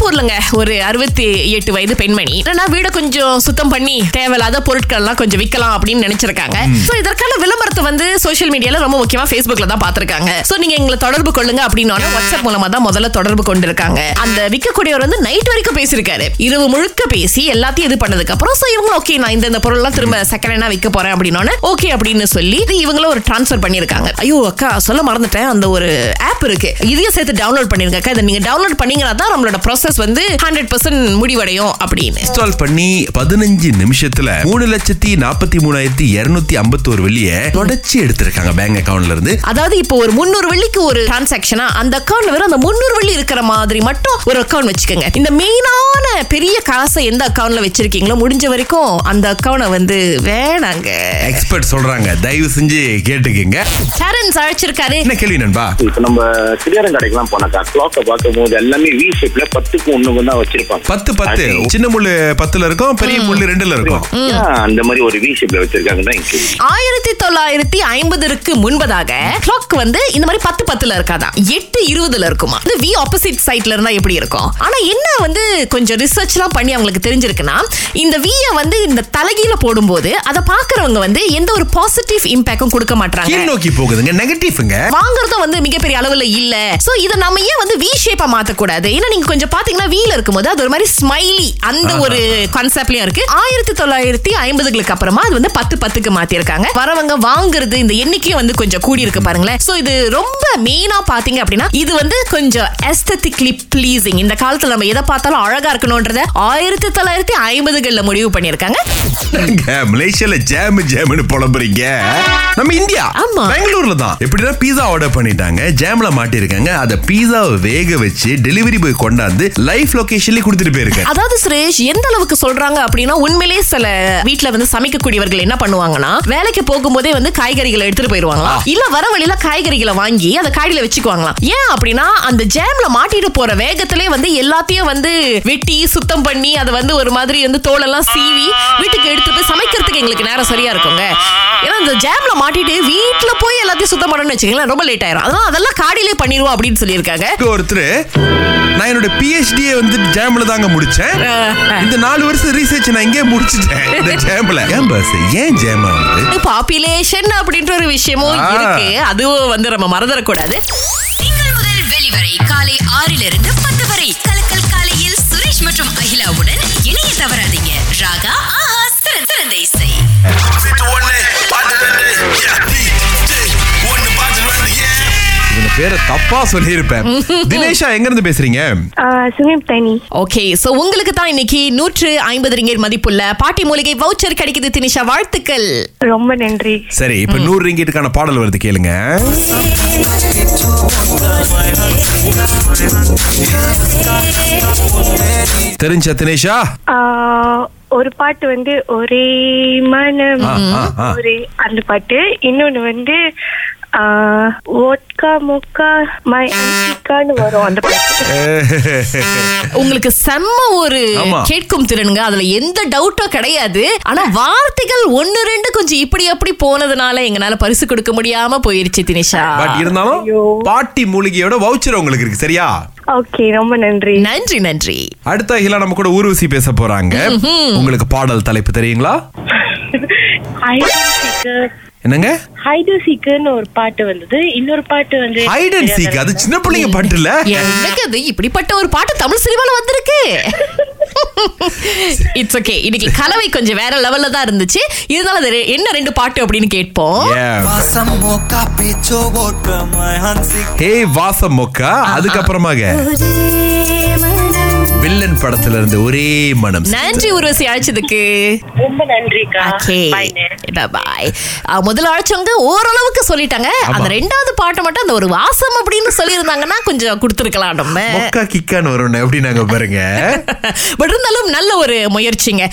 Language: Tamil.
சிங்கப்பூர்லங்க ஒரு அறுபத்தி எட்டு வயது பெண்மணி. என்னன்னா வீட கொஞ்சம் சுத்தம் பண்ணி தேவையில்லாத பொருட்கள் எல்லாம் கொஞ்சம் விற்கலாம் அப்படின்னு நினைச்சிருக்காங்க. சோ இதற்கான விளம்பரத்தை வந்து சோஷியல் மீடியால ரொம்ப முக்கியமா Facebookல தான் பாத்திருக்காங்க சோ நீங்க எங்களை தொடர்பு கொள்ளுங்க அப்படின்னு வாட்ஸ்அப் மூலமா தான் முதல்ல தொடர்பு கொண்டிருக்காங்க. அந்த விற்கக்கூடியவர் வந்து நைட் வரைக்கும் பேசியிருக்காரு. இரவு முழுக்க பேசி எல்லாத்தையும் இது பண்ணதுக்கு அப்புறம் சோ இவங்க ஓகே நான் இந்த இந்த பொருள்லாம் திரும்ப செகண்ட் ஹேண்டா விற்க போறேன் அப்படின்னு ஓகே அப்படின்னு சொல்லி இவங்களும் ஒரு டிரான்ஸ்ஃபர் பண்ணிருக்காங்க ஐயோ அக்கா சொல்ல மறந்துட்டேன். அந்த ஒரு ஆப் இருக்கு. இதையும் சேர்த்து டவுன்லோட் பண்ணிருங்க அக்கா. இதை நீங்க டவுன்லோட் பண்ணீங்கன்னா தான் நம்மளோட ப்ராசஸ் வந்து ஹண்ட்ரட் பர்சன்ட் முடிவடையும் அப்படின்னு. இன்ஸ்டால் பண்ணி பதினஞ்சு நிமிஷத்துல மூணு லட்சத்தி நாற்பத்தி மூணாயிரத்தி இருநூத்தி ஐம்பத்தோரு வெளிய தொடச்சி எடுத்திருக்காங்க பேங்க் அக்கவுண்ட்ல இருந்து. அதாவது இப்போ ஒரு முந்நூறு வெள்ளிக்கு ஒரு டிரான்சாக்ஷனா அந்த அக்கௌண்ட்ல வெறும் அந்த முந்நூறு வெள்ளி இருக்கிற மாதிரி மட்டும் ஒரு அக்கௌண்ட் வச்சுக்கோங்க. இந்த மெயினான பெரிய காசை எந்த அக்கௌண்ட்ல வச்சிருக்கீங்களோ முடிஞ்ச வரைக்கும் அந்த அக்கௌண்ட வந்து வேணாங்க. எக்ஸ்பர்ட் சொல்றாங்க. தயவு செஞ்சு கேட்டுக்கங்க. சேரன்ஸ் அழைச்சிருக்காரு. என்ன கேள்வி நண்பா? இப்ப நம்ம சிறியரம் கடைக்கெல்லாம் போனாக்கா கிளாக்க பார்க்கும் போது எல்லாமே வி ஷேப்ல பத்துக்கு ஒண்ணுக்கு தான் வச்சிருப்பாங்க. பத்து பத்து. சின்ன முள்ளு பத்துல இருக்கும் பெரிய முள்ளு ரெண்டுல இருக்கும். அந்த மாதிரி ஒரு வி ஷேப்ல வச்சிருக்காங்க. ஆயிரத்தி தொள்ளாயிரத்தி ஐம்பதுக்கு முன்பதாக கிளாக் வந்து இந்த மாதிரி பத்து பத்துல இருக்காதான் எட்டு இருபதுல இருக்குமா? இது வி ஆப்போசிட் சைட்ல இருந்தா எப்படி இருக்கும்? ஆனா என்ன வந்து கொஞ்சம் ரிசர்ச் எல்லாம் பண்ணி அவங்களுக்கு தெரிஞ்சிருக்குன்னா இந்த விய வந்து இந்த தலைகீழ போடும்போது அதை பாக்குறவங்க வந்து எந்த ஒரு பாசிட்டிவ் இம்பாக்டும் கொடுக்க மாட்டாங்க நோக்கி போகுதுங்க. நெகட்டிவ்ங்க வாங்குறதும் வந்து மிகப்பெரிய அளவுல இல்ல. சோ இத நம்ம ஏன் வந்து வி ஷேப்பா மாத்த கூடாது ஏன்னா நீங்க கொஞ்சம் பாத்தீங்கன்னா வீல இருக்கும்போது அது ஒரு மாதிரி ஸ்மைலி அந்த ஒரு கான்செப்ட்லயும் இருக்கு. ஆயிரத்தி தொள்ளாயிரத்தி ஐம்பதுகளுக்கு அப்புறமா அது வந்து பத்து பத்துக்கு மாத்திருக்காங்க. வரவங்க வாங்குறது இந்த எண்ணிக்கையும் வந்து கொஞ்சம் கூடி இருக்கு பாருங்களேன். சோ இது ரொம்ப மெயினா பாத்தீங்க அப்படின்னா இது வந்து கொஞ்சம் எஸ்தட்டிக்லி ப்ளீசிங் இந்த காலத்துல நம்ம எதை பார்த்தாலும் அழகா இருக்கணும்ன்றத ஆயிரத்தி தொள்ளாயிரத்தி ஐம்பதுகள்ல முடிவு பண்ணிருக்காங்க மலேசியால ஜாம் ஜாம்னு புலம்புறீங்க? நம்ம இந்தியா ஆமா. பெங்களூர்ல தான் எப்படின்னா பீஸா ஆர்டர் பண்ணிட்டாங்க. ஜாம்ல மாட்டிருக்காங்க அத பீஸாவை வேக வச்சு டெலிவரி பாய் கொண்டாந்து லைவ் லொகேஷன்ல கொடுத்துட்டு போயிருக்காரு. அதாவது சுரேஷ் எந்த அளவுக்கு சொல்றாங்க அப்படின்னா உண்மையிலேயே சில வீட்ல வந்து சமைக்கக்கூடியவர்கள் என்ன பண்ணுவாங்கன்னா வேலைக்கு போகும்போதே வந்து காய்கறிகளை எடுத்துட்டு போயிருவாங்களா? இல்ல வர வழியில காய்கறிகளை வாங்கி அதை காடியில வச்சுக்குவாங்களாம் ஏன் அப்படின்னா அந்த ஜாம்ல மாட்டிட்டு போற வேகத்திலே வந்து எல்லாத்தையும் வந்து வெட்டி சுத்தம் பண்ணி அதை வந்து ஒரு மாதிரி வந்து தோலெல்லாம் சீவி வீட்டுக்கு எடுத்துட்டு போய் சமைக்கிறதுக்கு எங்களுக்கு நேரம் சரியா இருக்குங்க. ஏன்னா இந்த ஜாம்ல மாட்டிட்டு வீட்டுல போய் எல்லாத்தையும் சுத்தம் பண்ணணும்னு வச்சுக்கீங்களேன் ரொம்ப லேட் ஆயிரும். அதனால அதெல்லாம் காடியிலே பண்ணிடுவோம் அப்படின்னு சொல்லியிருக்காங்க. ஒருத்தர் நான் என்னோட பிஹெச்டியை வந்து ஜாம்ல தாங்க முடிச்சேன். இந்த நாலு வருஷம் ரீசர்ச் நான் இங்கே முடிச்சிட்டேன் இந்த ஜாம்ல ஏன் பாஸ் ஏன் ஜாம் ஆகுது? பாப்புலேஷன் அப்படின்ற ஒரு விஷயமும். இருக்கு. அதுவும் வந்து நம்ம மறந்துடக்கூடாது. திங்கள் முதல் வெளிவரை காலை ஆறிலிருந்து பேரை தப்பா சொல்லியிருப்பேன். தினேஷா எங்க இருந்து பேசுறீங்க ஓகே சோ உங்களுக்கு தான் இன்னைக்கு நூற்று ஐம்பது ரிங்கர் மதிப்புள்ள பாட்டி மூலிகை வவுச்சர் கிடைக்குது தினிஷா. வாழ்த்துக்கள். ரொம்ப நன்றி. சரி இப்ப நூறு ரிங்கிட்டுக்கான பாடல் வருது கேளுங்க. தெரிஞ்சா தினேஷா? ஒரு பாட்டு வந்து ஒரே மனம். ஒரே அந்த பாட்டு இன்னொன்னு வந்து ஓட்கா மொக்கா மை அன்டிக்கான்னு வரும் அந்த பாட்டு உங்களுக்கு செம்ம ஒரு. கேட்கும் திறனுங்க. அதுல எந்த டவுட்டும் கிடையாது. ஆனா வார்த்தைகள் ஒன்னு ரெண்டு கொஞ்சம் இப்படி அப்படி போனதுனால எங்கனால பரிசு கொடுக்க முடியாம போயிருச்சு தினிஷா. பட் இருந்தாலும் பாட்டி மூலிகையோட வவுச்சர் உங்களுக்கு இருக்கு. சரியா? ஓகே ரொம்ப நன்றி. நன்றி நன்றி. அடுத்த அகிலா நம்ம கூட ஊர்வசி பேச போறாங்க. உங்களுக்கு பாடல் தலைப்பு தெரியுங்களா? என்னங்க? ஹைடு சீக்குன்னு ஒரு பாட்டு வந்தது. இன்னொரு பாட்டு வந்து ஹைட் அண்ட் சீக் அது சின்ன பிள்ளைங்க பாட்டு இல்ல எனக்கு அது? இப்படிப்பட்ட ஒரு பாட்டு தமிழ் சினிமால வந்திருக்கு. இட்ஸ் ஓகே இன்னைக்கு கலவை கொஞ்சம் வேற லெவல்ல தான் இருந்துச்சு. இருந்தாலும் அது என்ன ரெண்டு பாட்டு அப்படின்னு கேட்போம். ஹே வாசம் மொக்கா அதுக்கப்புறமாக. வில்லன் படத்துல இருந்து ஒரே மனம் நன்றி உருவசி அழைச்சதுக்கு. ரொம்ப நன்றிக்கா. பாய் முதல்ல அழைச்சவங்க ஓரளவுக்கு சொல்லிட்டாங்க. அந்த ரெண்டாவது பாட்டு மட்டும் அந்த ஒரு வாசம் அப்படின்னு சொல்லியிருந்தாங்கன்னா கொஞ்சம் கொடுத்துருக்கலாம் நம்ம. மொக்கா கிக்கான்னு வரும் எப்படி நாங்க பாருங்க. பட் இருந்தாலும் நல்ல ஒரு முயற்சிங்க.